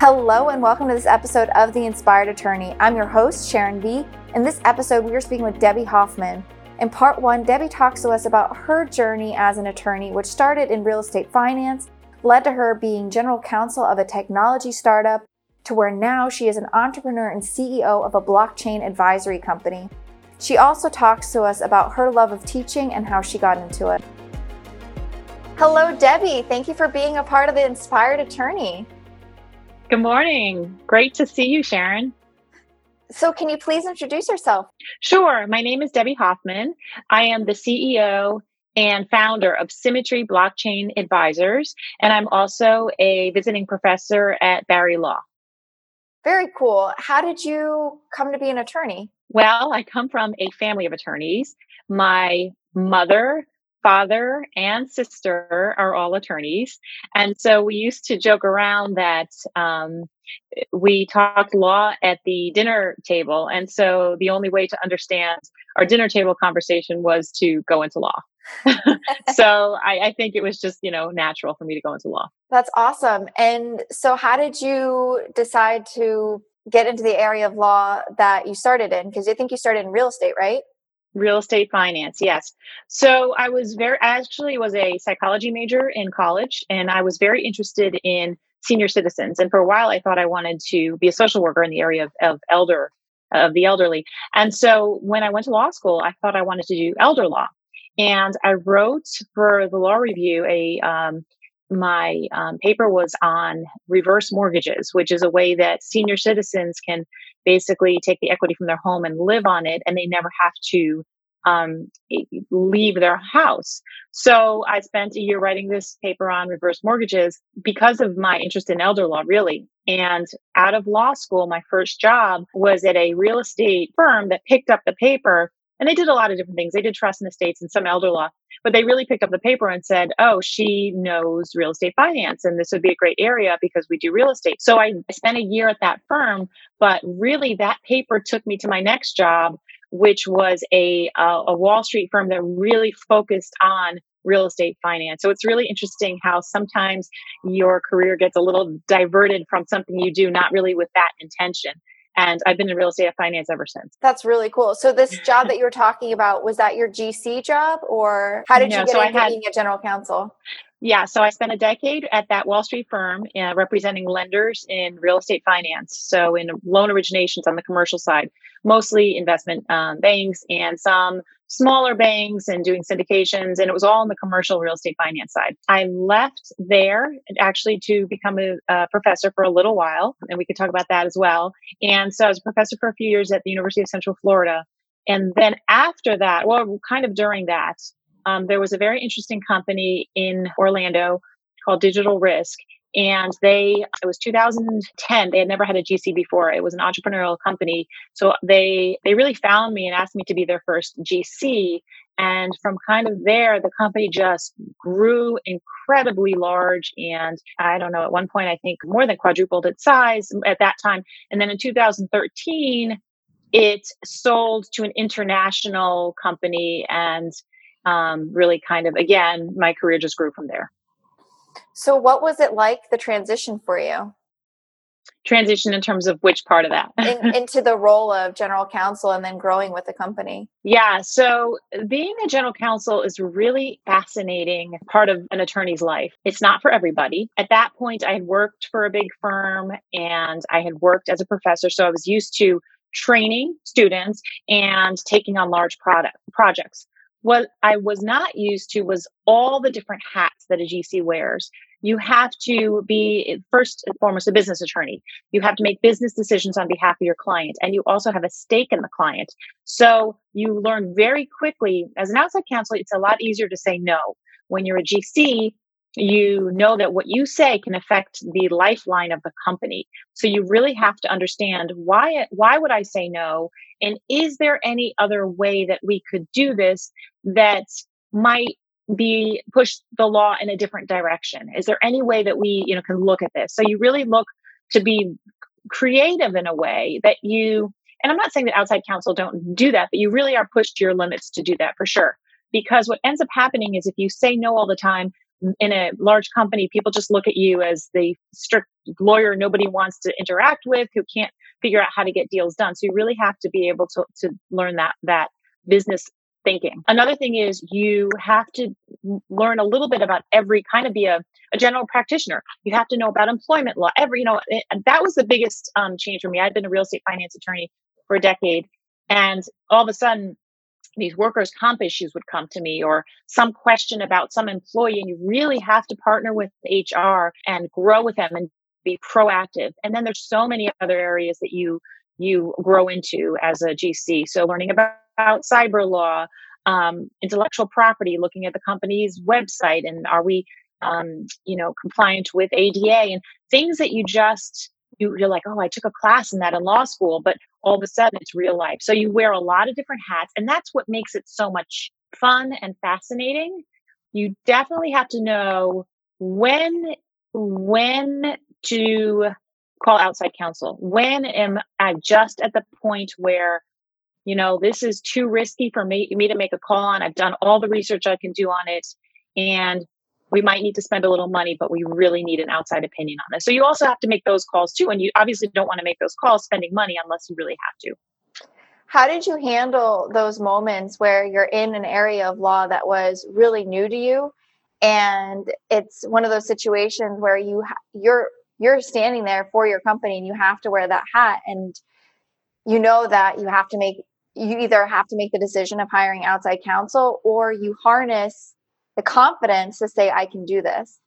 Hello, and welcome to this episode of The Inspired Attorney. I'm your host, Sharon Ve. In this episode, we are speaking with Debbie Hoffman. In part one, Debbie talks to us about her journey as an attorney, which started in real estate finance, led to her being general counsel of a technology startup, to where now she is an entrepreneur and CEO of a blockchain advisory company. She also talks to us about her love of teaching and how she got into it. Hello, Debbie. Thank you for being a part of the Inspired Attorney. Good morning. Great to see you, Sharon. So, can you please introduce yourself? Sure. My name is Debbie Hoffman. I am the CEO and founder of Symmetry Blockchain Advisors, and I'm also a visiting professor at Barry Law. Very cool. How did you come to be an attorney? Well, I come from a family of attorneys. My mother father and sister are all attorneys. And so we used to joke around that um, we talked law at the dinner table. And so the only way to understand our dinner table conversation was to go into law. so I, I, think it was just, you know, natural for me to go into law. That's awesome. And so how did you decide to get into the area of law that you started in? Because I think you started in real estate, right? Real estate finance, yes. So I was very actually was a psychology major in college, and I was very interested in senior citizens. And for a while, I thought I wanted to be a social worker in the area of, of elder of the elderly. And so when I went to law school, I thought I wanted to do elder law, and I wrote for the law review a um, my um, paper was on reverse mortgages, which is a way that senior citizens can basically take the equity from their home and live on it, and they never have to um, leave their house. So I spent a year writing this paper on reverse mortgages because of my interest in elder law, really. And out of law school, my first job was at a real estate firm that picked up the paper and they did a lot of different things. They did trust and estates and some elder law, but they really picked up the paper and said, oh, she knows real estate finance and this would be a great area because we do real estate. So I spent a year at that firm, but really that paper took me to my next job, which was a, a Wall Street firm that really focused on real estate finance. So it's really interesting how sometimes your career gets a little diverted from something you do, not really with that intention. And I've been in real estate finance ever since. That's really cool. So this job that you were talking about, was that your GC job or how did no, you get so into had, being a general counsel? Yeah, so I spent a decade at that Wall Street firm uh, representing lenders in real estate finance. So in loan originations on the commercial side, mostly investment um, banks and some smaller banks and doing syndications. And it was all on the commercial real estate finance side. I left there actually to become a, a professor for a little while. And we could talk about that as well. And so I was a professor for a few years at the University of Central Florida. And then after that, well, kind of during that, um, there was a very interesting company in Orlando called Digital Risk. And they, it was 2010. They had never had a GC before. It was an entrepreneurial company. So they, they really found me and asked me to be their first GC. And from kind of there, the company just grew incredibly large. And I don't know, at one point, I think more than quadrupled its size at that time. And then in 2013, it sold to an international company and um, really kind of, again, my career just grew from there. So, what was it like the transition for you? Transition in terms of which part of that? in, into the role of general counsel and then growing with the company. Yeah. So, being a general counsel is really fascinating part of an attorney's life. It's not for everybody. At that point, I had worked for a big firm and I had worked as a professor. So, I was used to training students and taking on large product projects. What I was not used to was all the different hats that a GC wears. You have to be first and foremost a business attorney. You have to make business decisions on behalf of your client, and you also have a stake in the client. So you learn very quickly as an outside counsel, it's a lot easier to say no. When you're a GC, you know that what you say can affect the lifeline of the company so you really have to understand why why would i say no and is there any other way that we could do this that might be push the law in a different direction? Is there any way that we you know can look at this? So you really look to be creative in a way that you and i'm not saying that outside counsel don't do that but you really are pushed to your limits to do that for sure. Because what ends up happening is if you say no all the time mm, in a large company, people just look at you as the strict lawyer nobody wants to interact with, who can't figure out how to get deals done. So you really have to be able to, to learn that, that business thinking. Another thing is you have to learn a little bit about every kind of be a, a general practitioner. You have to know about employment law. Every, you know, it, that was the biggest um, change for me. I'd been a real estate finance attorney for a decade. And all of a sudden, these workers' comp issues would come to me or some question about some employee, and you really have to partner with HR and grow with them and be proactive. And then there's so many other areas that you you grow into as a GC. So learning about, about cyber law, um, intellectual property, looking at the company's website, and are we, um, you know, compliant with ADA and things that you just you, you're like, oh, I took a class in that in law school, but all of a sudden it's real life. So you wear a lot of different hats, and that's what makes it so much fun and fascinating. You definitely have to know when when to call outside counsel. When am I just at the point where you know this is too risky for me, me to make a call on? I've done all the research I can do on it, and we might need to spend a little money, but we really need an outside opinion on this. So you also have to make those calls too. And you obviously don't want to make those calls spending money unless you really have to. How did you handle those moments where you're in an area of law that was really new to you? And it's one of those situations where you ha- you're you're standing there for your company and you have to wear that hat and you know that you have to make you either have to make the decision of hiring outside counsel or you harness the confidence to say, I can do this.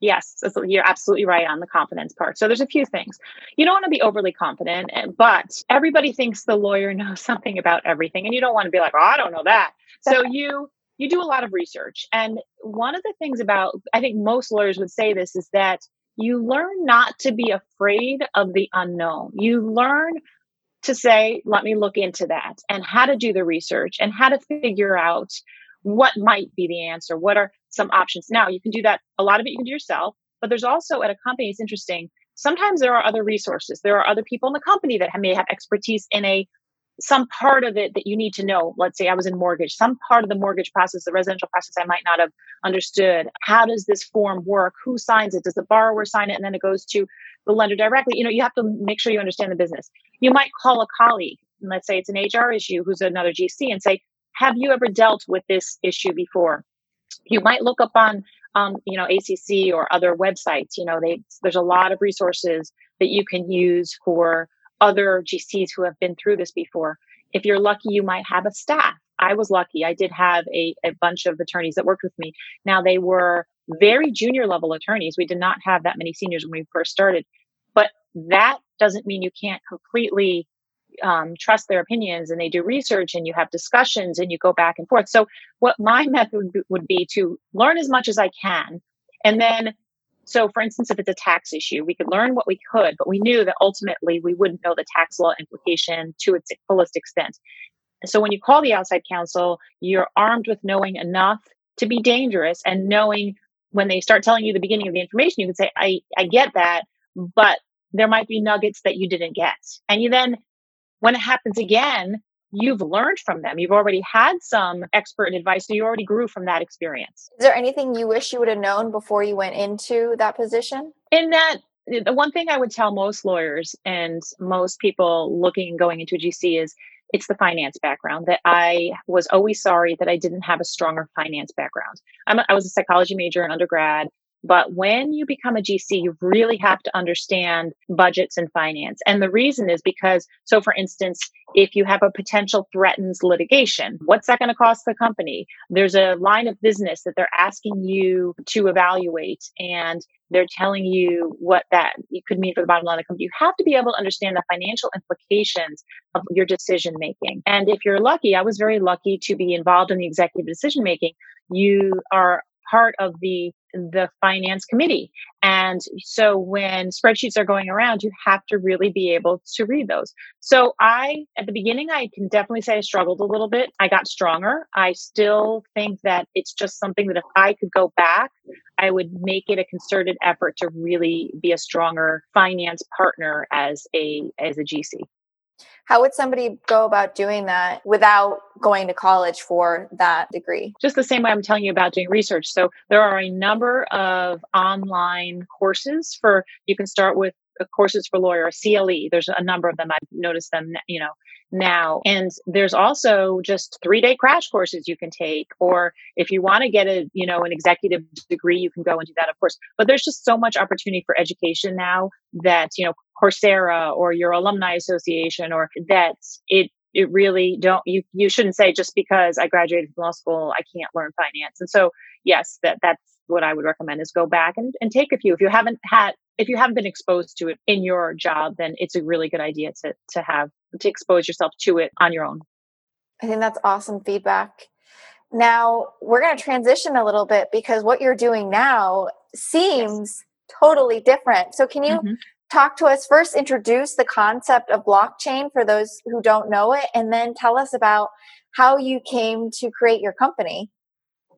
Yes, you're absolutely right on the confidence part. So there's a few things. You don't want to be overly confident, eh, but everybody thinks the lawyer knows something about everything, and you don't want to be like, "Oh, I don't know that." So you you do a lot of research, and one of the things about I think most lawyers would say this is that you learn not to be afraid of the unknown. You learn to say, "Let me look into that," and how to do the research and how to figure out what might be the answer? What are some options? Now, you can do that. A lot of it you can do yourself, but there's also at a company, it's interesting. Sometimes there are other resources. There are other people in the company that may have expertise in a some part of it that you need to know. Let's say I was in mortgage, some part of the mortgage process, the residential process, I might not have understood. How does this form work? Who signs it? Does the borrower sign it? And then it goes to the lender directly. You know, you have to make sure you understand the business. You might call a colleague, and let's say it's an HR issue, who's another GC, and say, have you ever dealt with this issue before? You might look up on, um, you know, ACC or other websites. You know, they, there's a lot of resources that you can use for other GCs who have been through this before. If you're lucky, you might have a staff. I was lucky. I did have a, a bunch of attorneys that worked with me. Now they were very junior level attorneys. We did not have that many seniors when we first started, but that doesn't mean you can't completely um, trust their opinions and they do research and you have discussions and you go back and forth. So, what my method would be to learn as much as I can. And then, so for instance, if it's a tax issue, we could learn what we could, but we knew that ultimately we wouldn't know the tax law implication to its fullest extent. So, when you call the outside counsel, you're armed with knowing enough to be dangerous and knowing when they start telling you the beginning of the information, you can say, I, I get that, but there might be nuggets that you didn't get. And you then when it happens again, you've learned from them. You've already had some expert advice, so you already grew from that experience. Is there anything you wish you would have known before you went into that position? In that, the one thing I would tell most lawyers and most people looking and going into a GC is it's the finance background that I was always sorry that I didn't have a stronger finance background. I'm a, I was a psychology major in undergrad. But when you become a GC, you really have to understand budgets and finance. And the reason is because, so for instance, if you have a potential threatens litigation, what's that going to cost the company? There's a line of business that they're asking you to evaluate and they're telling you what that could mean for the bottom line of the company. You have to be able to understand the financial implications of your decision making. And if you're lucky, I was very lucky to be involved in the executive decision making. You are part of the the finance committee. And so when spreadsheets are going around, you have to really be able to read those. So I, at the beginning, I can definitely say I struggled a little bit. I got stronger. I still think that it's just something that if I could go back, I would make it a concerted effort to really be a stronger finance partner as a, as a GC. How would somebody go about doing that without going to college for that degree? Just the same way I'm telling you about doing research. So there are a number of online courses for you can start with courses for lawyer CLE. There's a number of them. I've noticed them, you know, now. And there's also just three day crash courses you can take. Or if you want to get a, you know, an executive degree, you can go and do that, of course. But there's just so much opportunity for education now that, you know, Coursera or your alumni association or that it it really don't you you shouldn't say just because I graduated from law school I can't learn finance. And so yes, that that's what I would recommend is go back and, and take a few. If you haven't had if you haven't been exposed to it in your job, then it's a really good idea to to have to expose yourself to it on your own. I think that's awesome feedback. Now we're going to transition a little bit because what you're doing now seems yes. totally different. So can you mm-hmm. talk to us first introduce the concept of blockchain for those who don't know it and then tell us about how you came to create your company?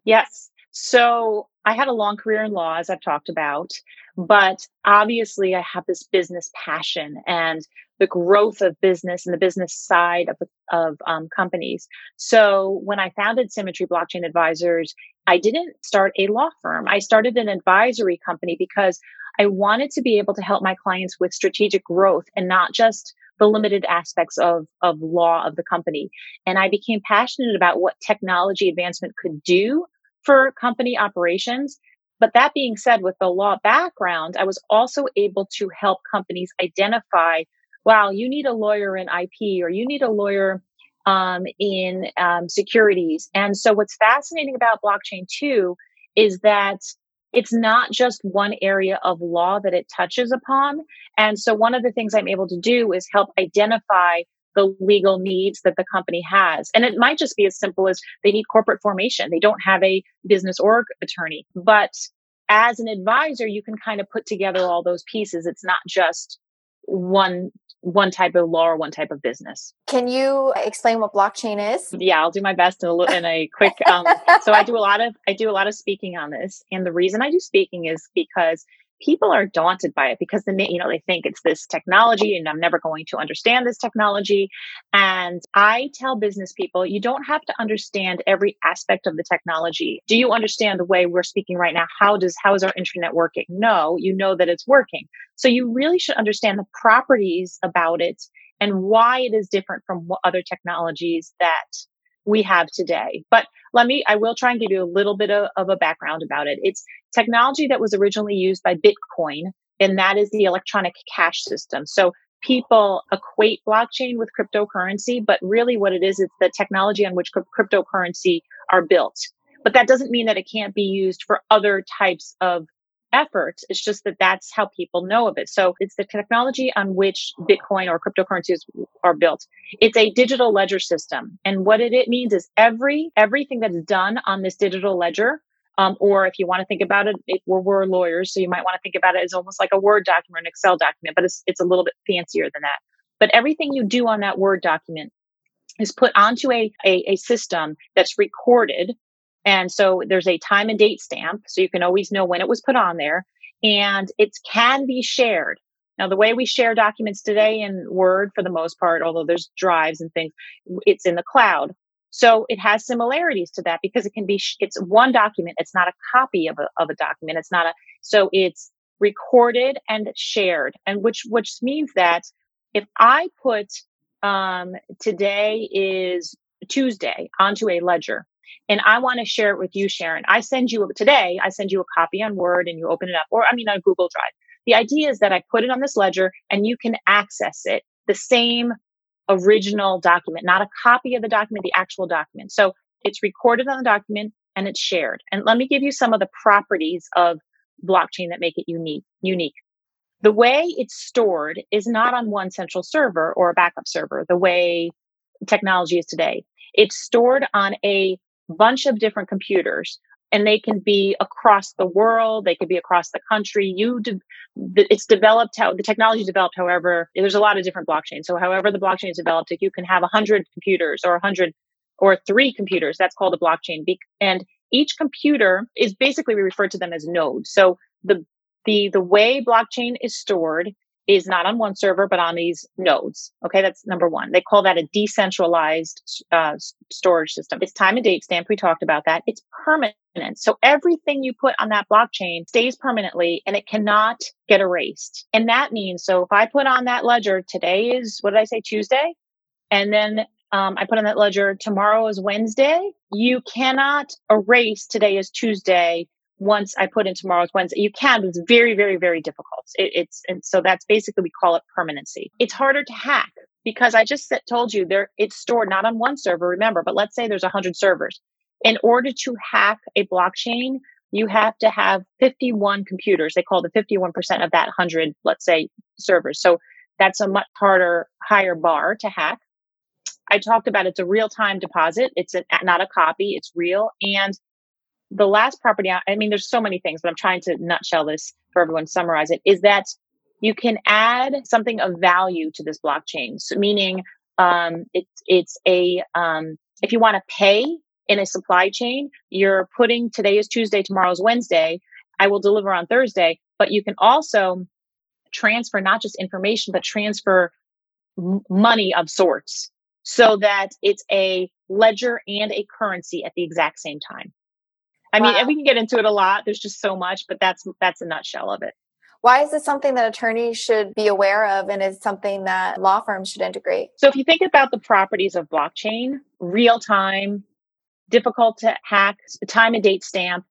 Yes. So I had a long career in law, as I've talked about, but obviously I have this business passion and the growth of business and the business side of, of um, companies. So when I founded Symmetry Blockchain Advisors, I didn't start a law firm. I started an advisory company because I wanted to be able to help my clients with strategic growth and not just the limited aspects of, of law of the company. And I became passionate about what technology advancement could do for company operations. But that being said, with the law background, I was also able to help companies identify wow, you need a lawyer in IP or you need a lawyer um, in um, securities. And so, what's fascinating about blockchain too is that it's not just one area of law that it touches upon. And so, one of the things I'm able to do is help identify the legal needs that the company has. And it might just be as simple as they need corporate formation. They don't have a business org attorney. But as an advisor, you can kind of put together all those pieces. It's not just one one type of law or one type of business. Can you explain what blockchain is? Yeah, I'll do my best in a, in a quick. Um, so I do a lot of I do a lot of speaking on this, and the reason I do speaking is because people are daunted by it because the you know they think it's this technology and I'm never going to understand this technology. And I tell business people you don't have to understand every aspect of the technology. Do you understand the way we're speaking right now? How does how is our internet working? No you know that it's working. So you really should understand the properties about it and why it is different from other technologies that we have today. But let me, I will try and give you a little bit of, of, a background about it. It's technology that was originally used by Bitcoin, and that is the electronic cash system. So people equate blockchain with cryptocurrency, but really what it is, it's the technology on which cryptocurrency are built. But that doesn't mean that it can't be used for other types of efforts. It's just that that's how people know of it. So it's the technology on which Bitcoin or cryptocurrencies are built. It's a digital ledger system. And what it, means is every, everything that's done on this digital ledger um, or if you want to think about it, we're, we're, lawyers, so you might want to think about it as almost like a Word document, an Excel document, but it's, it's a little bit fancier than that. But everything you do on that Word document is put onto a, a, a system that's recorded and so there's a time and date stamp. So you can always know when it was put on there and it can be shared. Now, the way we share documents today in Word for the most part, although there's drives and things, it's in the cloud. So it has similarities to that because it can be, it's one document. It's not a copy of a, of a document. It's not a, so it's recorded and shared. And which, which means that if I put, um, today is Tuesday onto a ledger, and I want to share it with you, Sharon. I send you today, I send you a copy on Word and you open it up, or I mean, on Google Drive. The idea is that I put it on this ledger and you can access it, the same original document, not a copy of the document, the actual document. So it's recorded on the document and it's shared. And let me give you some of the properties of blockchain that make it unique. Unique. The way it's stored is not on one central server or a backup server, the way technology is today. It's stored on a bunch of different computers and they can be across the world they could be across the country. You de- it's developed how the technology developed however there's a lot of different blockchains. So however the blockchain is developed you can have 100 computers or 100 or three computers that's called a blockchain. And each computer is basically we refer to them as nodes. So the the the way blockchain is stored is not on one server, but on these nodes. Okay, that's number one. They call that a decentralized uh, storage system. It's time and date stamp. We talked about that. It's permanent. So everything you put on that blockchain stays permanently and it cannot get erased. And that means, so if I put on that ledger, today is, what did I say, Tuesday? And then um, I put on that ledger, tomorrow is Wednesday. You cannot erase today is Tuesday once I put in tomorrow's Wednesday. You can, but it's very, very, very difficult. It, it's and so that's basically we call it permanency. It's harder to hack because I just told you there it's stored not on one server. Remember, but let's say there's a hundred servers. In order to hack a blockchain, you have to have 51 computers. They call the 51% of that 100, let's say, servers. So that's a much harder, higher bar to hack. I talked about it's a real time deposit. It's a, not a copy. It's real. And the last property, I mean, there's so many things, but I'm trying to nutshell this for everyone, summarize it, is that you can add something of value to this blockchain. So meaning, um, it's, it's a, um, if you want to pay in a supply chain, you're putting today is Tuesday, tomorrow's Wednesday. I will deliver on Thursday, but you can also transfer not just information, but transfer m- money of sorts so that it's a ledger and a currency at the exact same time. I wow. mean, and we can get into it a lot. There's just so much, but that's that's a nutshell of it. Why is this something that attorneys should be aware of and is something that law firms should integrate? So if you think about the properties of blockchain, real time, difficult to hack, time and date stamp,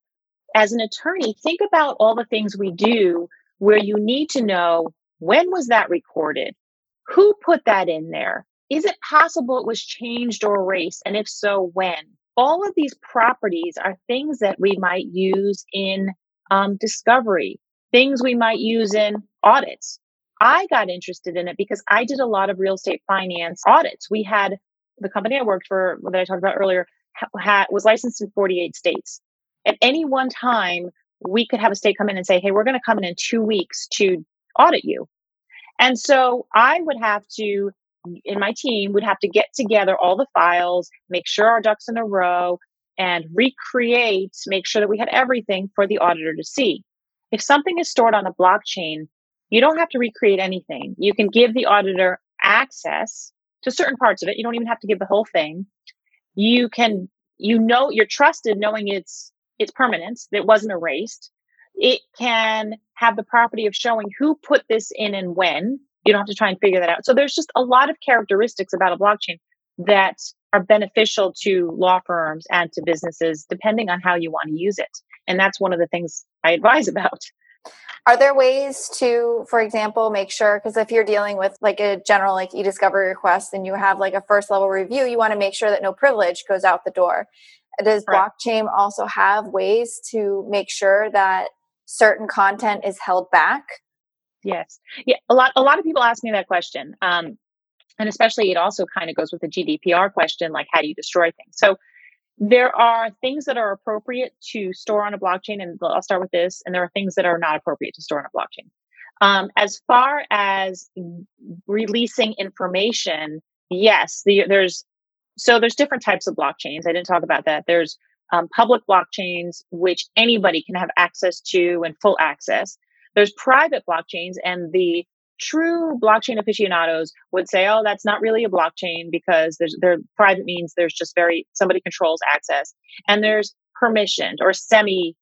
as an attorney, think about all the things we do where you need to know when was that recorded? Who put that in there? Is it possible it was changed or erased? And if so, when? All of these properties are things that we might use in um, discovery, things we might use in audits. I got interested in it because I did a lot of real estate finance audits. We had the company I worked for that I talked about earlier had, was licensed in 48 states. At any one time, we could have a state come in and say, Hey, we're going to come in in two weeks to audit you. And so I would have to in my team would have to get together all the files, make sure our ducks in a row, and recreate, make sure that we had everything for the auditor to see. If something is stored on a blockchain, you don't have to recreate anything. You can give the auditor access to certain parts of it. You don't even have to give the whole thing. You can, you know, you're trusted knowing it's, it's permanent, that it wasn't erased. It can have the property of showing who put this in and when. You don't have to try and figure that out. So there's just a lot of characteristics about a blockchain that are beneficial to law firms and to businesses, depending on how you want to use it. And that's one of the things I advise about. Are there ways to, for example, make sure, because if you're dealing with like a general like e-discovery request and you have like a first level review, you want to make sure that no privilege goes out the door. Does right. blockchain also have ways to make sure that certain content is held back Yes. Yeah. A lot, a lot of people ask me that question. Um, and especially it also kind of goes with the GDPR question, like how do you destroy things? So there are things that are appropriate to store on a blockchain, and I'll start with this, and there are things that are not appropriate to store on a blockchain. Um, as far as releasing information, yes, the, there's so there's different types of blockchains. I didn't talk about that. There's um, public blockchains, which anybody can have access to and full access. There's private blockchains and the true blockchain aficionados would say, oh, that's not really a blockchain because there's there private means there's just very somebody controls access. And there's permissioned or semi,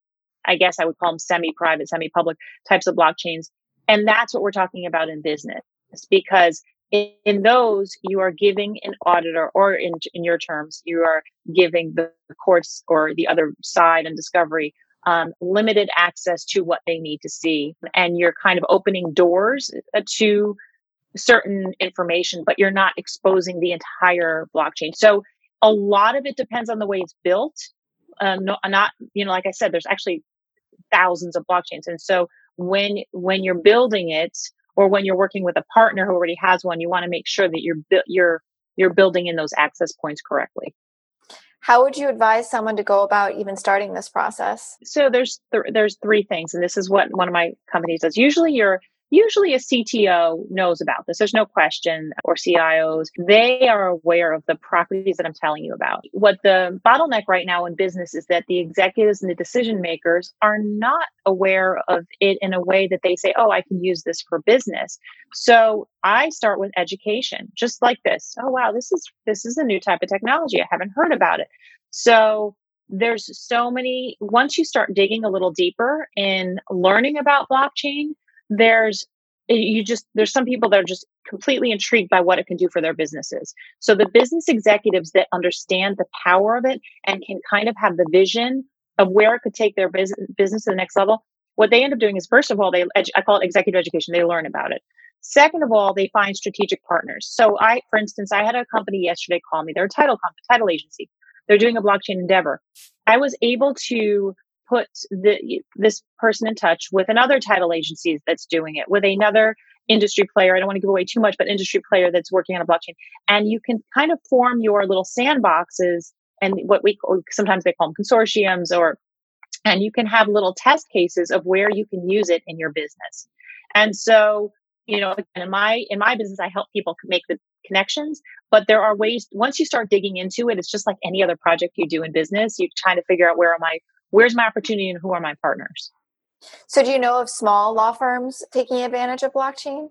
I guess I would call them semi-private, semi-public types of blockchains. And that's what we're talking about in business because in, in those you are giving an auditor or in, in your terms, you are giving the courts or the other side and discovery um, limited access to what they need to see. And you're kind of opening doors uh, to certain information, but you're not exposing the entire blockchain. So a lot of it depends on the way it's built. Um, no, not, you know, like I said, there's actually thousands of blockchains. And so when, when you're building it or when you're working with a partner who already has one, you want to make sure that you're, you're, you're building in those access points correctly. How would you advise someone to go about even starting this process? So there's th- there's three things, and this is what one of my companies does. Usually, you're usually a CTO knows about this. There's no question, or CIOs. They are aware of the properties that I'm telling you about. What the bottleneck right now in business is that the executives and the decision makers are not aware of it in a way that they say, oh, I can use this for business. So I start with education, just like this. Oh, wow, this is this is a new type of technology. I haven't heard about it. So there's so many once you start digging a little deeper in learning about blockchain there's eh, you just there's some people that are just completely intrigued by what it can do for their businesses. So the business executives that understand the power of it and can kind of have the vision of where it could take their business business to the next level what they end up doing is first of all they i call it executive education. They learn about it. Second of all they find strategic partners. So i for instance i had a company yesterday call me. They're a title title agency. They're doing a blockchain endeavor. I was able to put the, this person in touch with another title agency that's doing it, with another industry player. I don't want to give away too much, but industry player that's working on a blockchain. And you can kind of form your little sandboxes and what we sometimes they call them consortiums or and you can have little test cases of where you can use it in your business. And so, you know, in my in my business, I help people make the connections, but there are ways once you start digging into it, it's just like any other project you do in business. You try to figure out where am I where's my opportunity and who are my partners. So, do you know of small law firms taking advantage of blockchain?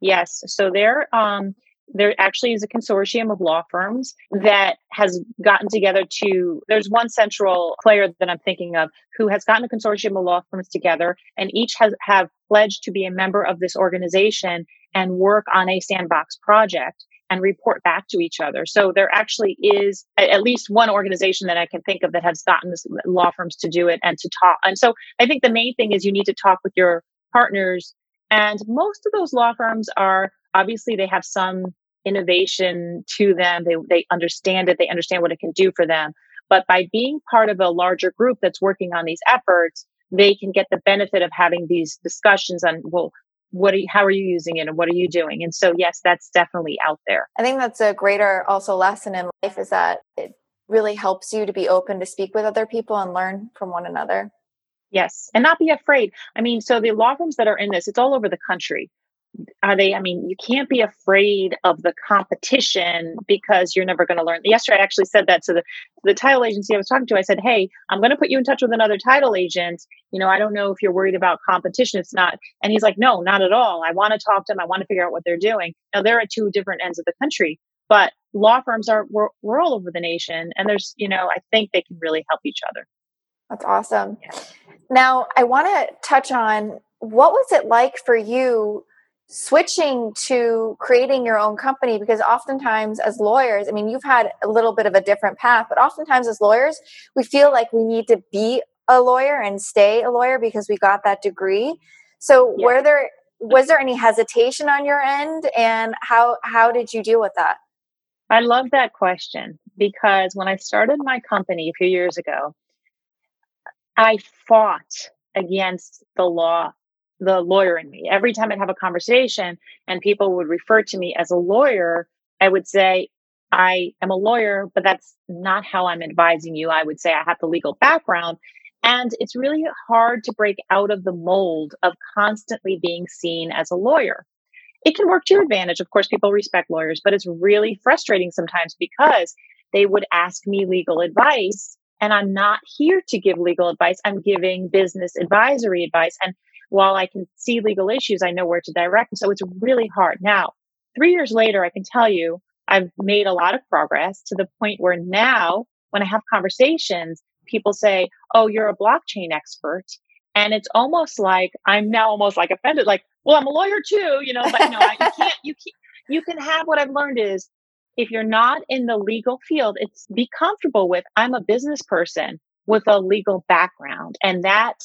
Yes. So there, um, there actually is a consortium of law firms that has gotten together to. There's one central player that I'm thinking of who has gotten a consortium of law firms together, and each has have pledged to be a member of this organization and work on a sandbox project and report back to each other. So there actually is at least one organization that I can think of that has gotten law firms to do it and to talk. And so I think the main thing is you need to talk with your partners. And most of those law firms are obviously they have some innovation to them. They they understand it. They understand what it can do for them. But by being part of a larger group that's working on these efforts, they can get the benefit of having these discussions on well what are you, how are you using it and what are you doing? And so yes that's definitely out there. I think that's a greater also lesson in life is that it really helps you to be open to speak with other people and learn from one another. Yes and not be afraid. I mean so the law firms that are in this it's all over the country are they i mean you can't be afraid of the competition because you're never going to learn. Yesterday i actually said that to the the title agency i was talking to. I said hey i'm going to put you in touch with another title agent. You know i don't know if you're worried about competition. It's not and he's like no not at all. I want to talk to them i want to figure out what they're doing. Now they're at two different ends of the country but law firms are we're, we're all over the nation and there's you know i think they can really help each other. That's awesome. Yeah. now i want to touch on what was it like for you switching to creating your own company because oftentimes as lawyers i mean you've had a little bit of a different path but oftentimes as lawyers we feel like we need to be a lawyer and stay a lawyer because we got that degree so yeah. were there was there any hesitation on your end and how how did you deal with that i love that question because when i started my company a few years ago i fought against the law the lawyer in me. Every time I'd have a conversation and people would refer to me as a lawyer, I would say, I am a lawyer, but that's not how I'm advising you. I would say I have the legal background. And it's really hard to break out of the mold of constantly being seen as a lawyer. It can work to your advantage. Of course, people respect lawyers, but it's really frustrating sometimes because they would ask me legal advice and I'm not here to give legal advice. I'm giving business advisory advice. And while I can see legal issues, I know where to direct them. So it's really hard. Now, three years later, I can tell you I've made a lot of progress to the point where now when I have conversations, people say, Oh, you're a blockchain expert. And it's almost like I'm now almost like offended, like, well, I'm a lawyer too, you know, but no, I, you can't, you can't, you can have what I've learned is if you're not in the legal field, it's be comfortable with I'm a business person with a legal background. And that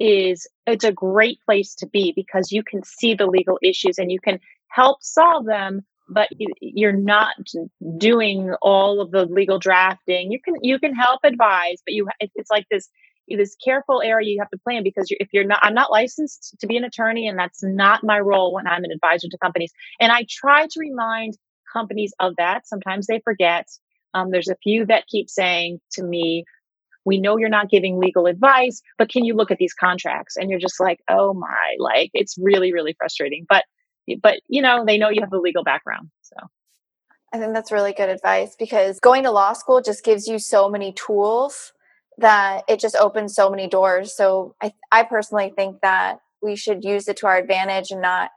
is it's a great place to be because you can see the legal issues and you can help solve them but you, are not doing all of the legal drafting. You can you can help advise but you it's like this this careful area you have to plan because you're, if you're not i'm not licensed to be an attorney and that's not my role when i'm an advisor to companies. And i try to remind companies of that. Sometimes they forget. Um, there's a few that keep saying to me we know you're not giving legal advice, but can you look at these contracts? And you're just like, oh my, like it's really, really frustrating. But, but you know, they know you have the legal background. So I think that's really good advice because going to law school just gives you so many tools that it just opens so many doors. So I, I personally think that we should use it to our advantage and not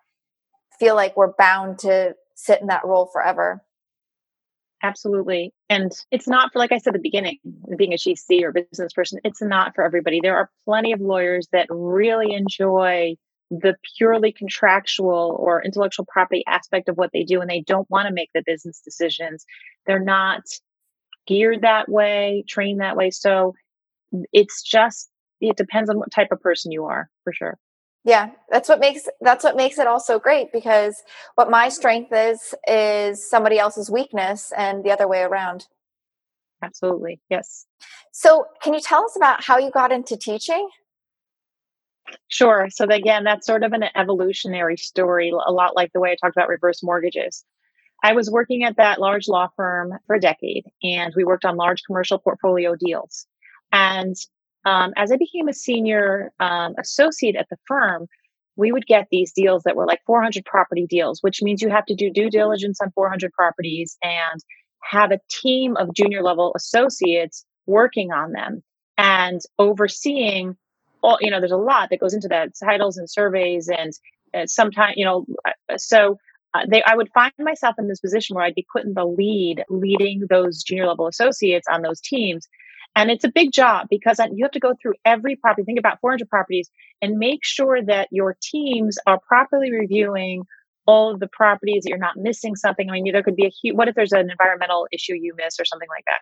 feel like we're bound to sit in that role forever. Absolutely. And it's not for, like I said at the beginning, being a GC or business person, it's not for everybody. There are plenty of lawyers that really enjoy the purely contractual or intellectual property aspect of what they do, and they don't want to make the business decisions. They're not geared that way, trained that way. So it's just, it depends on what type of person you are, for sure yeah that's what makes that's what makes it all so great because what my strength is is somebody else's weakness and the other way around. Absolutely yes. So can you tell us about how you got into teaching? Sure so again that's sort of an evolutionary story a lot like the way i talked about reverse mortgages. I was working at that large law firm for a decade and we worked on large commercial portfolio deals. And um, as I became a senior um, associate at the firm, we would get these deals that were like 400 property deals, which means you have to do due diligence on 400 properties and have a team of junior level associates working on them and overseeing all, you know, there's a lot that goes into that titles and surveys and uh, sometimes, you know, uh, so uh, they, I would find myself in this position where I'd be put in the lead, leading those junior level associates on those teams. And it's a big job because you have to go through every property, think about 400 properties, and make sure that your teams are properly reviewing all of the properties, that you're not missing something. I mean, there could be a huge, what if there's an environmental issue you miss or something like that?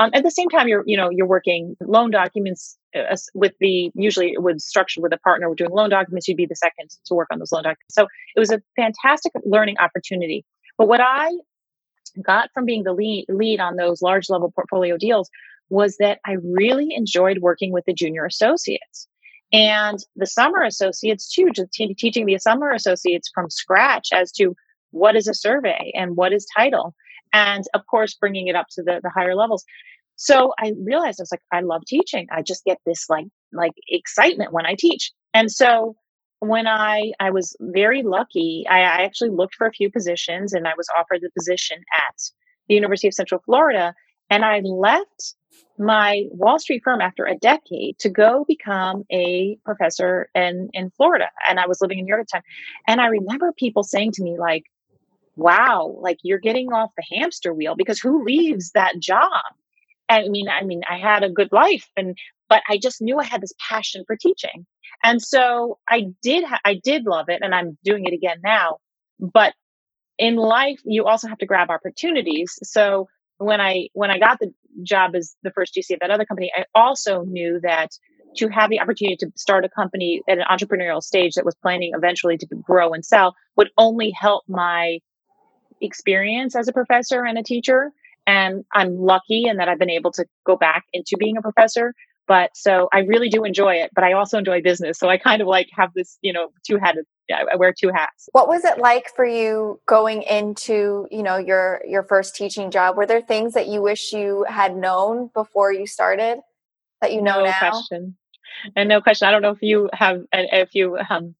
Um, at the same time, you're, you know, you're working loan documents uh, with the, usually it would structured with a partner We're doing loan documents. You'd be the second to work on those loan documents. So it was a fantastic learning opportunity. But what I got from being the lead, lead on those large level portfolio deals was that I really enjoyed working with the junior associates and the summer associates too, just t- teaching the summer associates from scratch as to what is a survey and what is title. And of course, bringing it up to the, the higher levels. So I realized I was like, I love teaching. I just get this like, like excitement when I teach. And so when I, I was very lucky, I, I actually looked for a few positions and I was offered the position at the University of Central Florida. And I left my Wall Street firm after a decade to go become a professor in, in Florida. And I was living in New York at the time. And I remember people saying to me, like, wow, like you're getting off the hamster wheel because who leaves that job? I mean, I mean, I had a good life and, but I just knew I had this passion for teaching. And so I did, ha- I did love it and I'm doing it again now. But in life, you also have to grab opportunities. So when I when I got the job as the first GC of that other company, I also knew that to have the opportunity to start a company at an entrepreneurial stage that was planning eventually to grow and sell would only help my experience as a professor and a teacher. And I'm lucky in that I've been able to go back into being a professor. But so I really do enjoy it, but I also enjoy business. So I kind of like have this, you know, two headed I wear two hats. What was it like for you going into, you know, your your first teaching job? Were there things that you wish you had known before you started that you know no now? question. And no question. I don't know if you have if you um,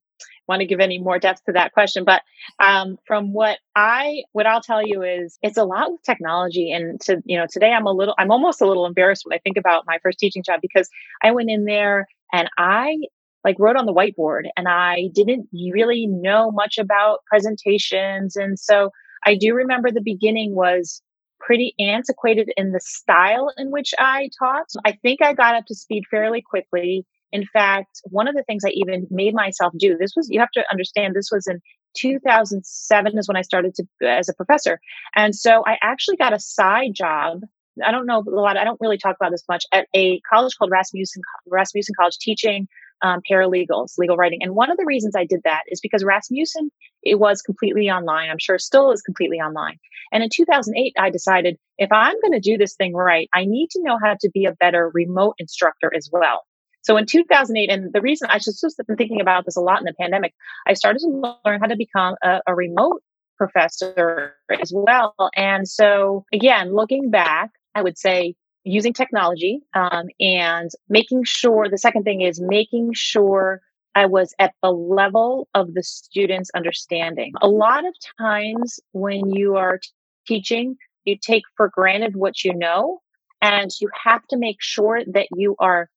want to give any more depth to that question, but um, from what I what I'll tell you is it's a lot with technology. And to you know, today I'm a little I'm almost a little embarrassed when I think about my first teaching job because I went in there and I like wrote on the whiteboard and I didn't really know much about presentations. And so I do remember the beginning was pretty antiquated in the style in which I taught. I think I got up to speed fairly quickly. In fact, one of the things I even made myself do, this was, you have to understand, this was in 2007 is when I started to as a professor. And so I actually got a side job. I don't know a lot. I don't really talk about this much at a college called Rasmussen, Rasmussen College teaching um, paralegals, legal writing. And one of the reasons I did that is because Rasmussen, it was completely online. I'm sure still is completely online. And in 2008, I decided if I'm going to do this thing right, I need to know how to be a better remote instructor as well. So in 2008, and the reason I just, have been thinking about this a lot in the pandemic, I started to learn how to become a, a remote professor as well. And so again, looking back, I would say using technology um, and making sure the second thing is making sure I was at the level of the student's understanding. A lot of times when you are t- teaching, you take for granted what you know, and you have to make sure that you are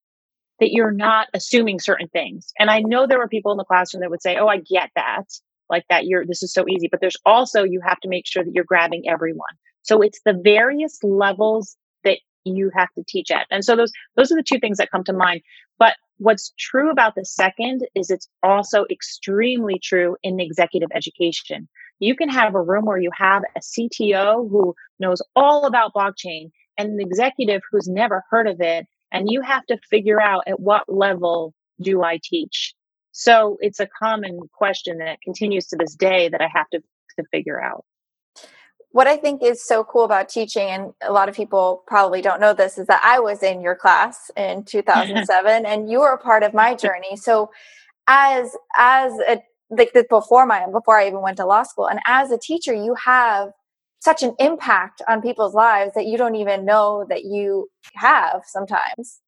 that you're not assuming certain things. And I know there were people in the classroom that would say, "Oh, I get that." Like that you're this is so easy, but there's also you have to make sure that you're grabbing everyone. So it's the various levels that you have to teach at. And so those those are the two things that come to mind. But what's true about the second is it's also extremely true in executive education. You can have a room where you have a CTO who knows all about blockchain and an executive who's never heard of it. And you have to figure out at what level do I teach? So it's a common question that continues to this day that I have to, to figure out what I think is so cool about teaching, and a lot of people probably don't know this, is that I was in your class in 2007, and you were a part of my journey. So, as as a like before my before I even went to law school, and as a teacher, you have such an impact on people's lives that you don't even know that you have sometimes.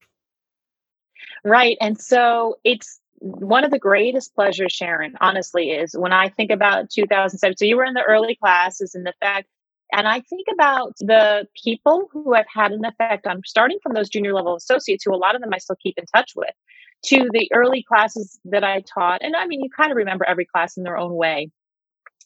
Right, and so it's one of the greatest pleasures, Sharon, honestly, is when I think about 2007. So you were in the early classes, and the fact and I think about the people who have had an effect on starting from those junior level associates, who a lot of them I still keep in touch with, to the early classes that I taught. And I mean, you kind of remember every class in their own way.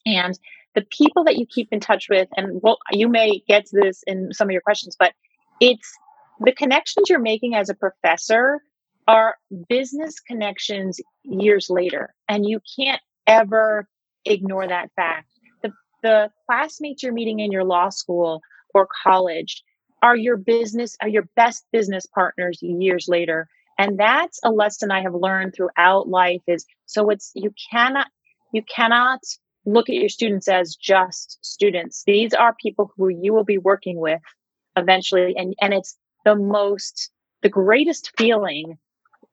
And the people that you keep in touch with, and well, you may get to this in some of your questions, but it's the connections you're making as a professor are business connections years later. And you can't ever ignore that fact the the classmates you're meeting in your law school or college are your business are your best business partners years later and that's a lesson i have learned throughout life is so it's you cannot you cannot look at your students as just students. These are people who you will be working with eventually and and it's the most the greatest feeling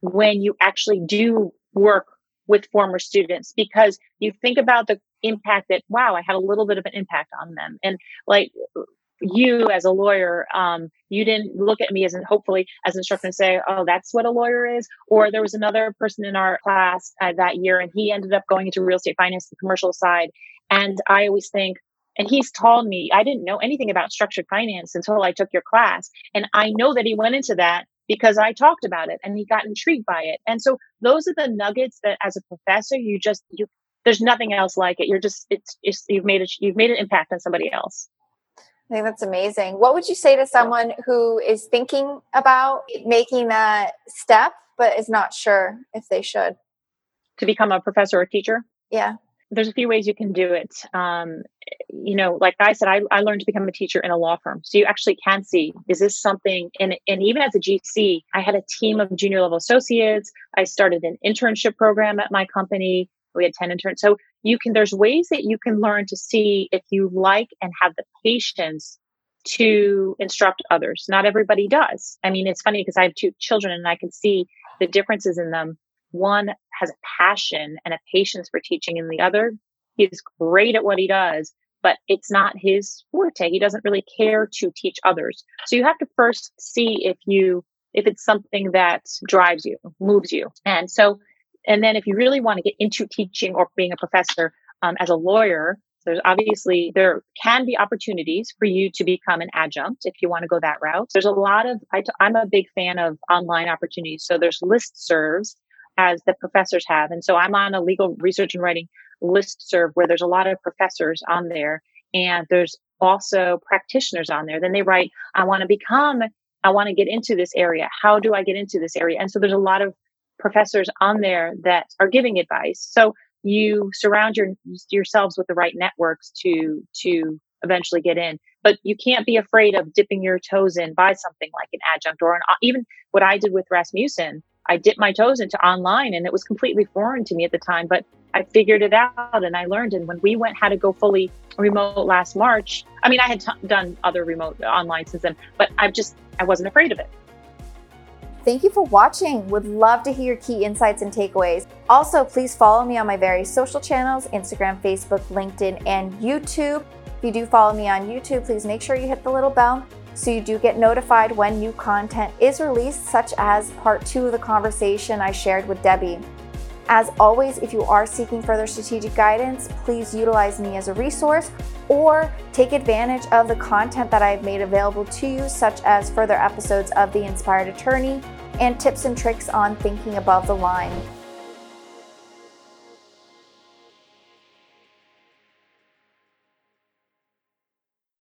when you actually do work with former students because you think about the impact that wow i had a little bit of an impact on them. And like you as a lawyer um, you didn't look at me as an hopefully as an instructor and say oh that's what a lawyer is or there was another person in our class uh, that year and he ended up going into real estate finance the commercial side and i always think and he's told me i didn't know anything about structured finance until i took your class and i know that he went into that because I talked about it and he got intrigued by it. And so those are the nuggets that as a professor, you just, you, there's nothing else like it. You're just, it's, it's you've made it, you've made an impact on somebody else. I think that's amazing. What would you say to someone who is thinking about making that step, but is not sure if they should? To become a professor or teacher? Yeah there's a few ways you can do it. Um, you know, like I said, I, I learned to become a teacher in a law firm. So you actually can see, is this something, and, and even as a GC, I had a team of junior level associates. I started an internship program at my company. We had 10 interns. So you can, there's ways that you can learn to see if you like and have the patience to instruct others. Not everybody does. I mean, it's funny because I have two children and I can see the differences in them one has a passion and a patience for teaching and the other he's great at what he does but it's not his forte he doesn't really care to teach others so you have to first see if you if it's something that drives you moves you and so and then if you really want to get into teaching or being a professor um, as a lawyer there's obviously there can be opportunities for you to become an adjunct if you want to go that route there's a lot of i'm a big fan of online opportunities so there's listservs as the professors have. And so I'm on a legal research and writing list serve where there's a lot of professors on there and there's also practitioners on there. Then they write, I want to become, I want to get into this area. How do I get into this area? And so there's a lot of professors on there that are giving advice. So you surround your yourselves with the right networks to to eventually get in. But you can't be afraid of dipping your toes in by something like an adjunct or an even what I did with Rasmussen I dipped my toes into online and it was completely foreign to me at the time, but I figured it out and I learned. And when we went, had to go fully remote last March, I mean, I had t- done other remote online since then, but I just, I wasn't afraid of it. Thank you for watching. Would love to hear your key insights and takeaways. Also, please follow me on my various social channels Instagram, Facebook, LinkedIn, and YouTube. If you do follow me on YouTube, please make sure you hit the little bell so you do get notified when new content is released, such as part two of the conversation I shared with Debbie. As always, if you are seeking further strategic guidance, please utilize me as a resource or take advantage of the content that I've made available to you, such as further episodes of The Inspired Attorney and tips and tricks on thinking above the line.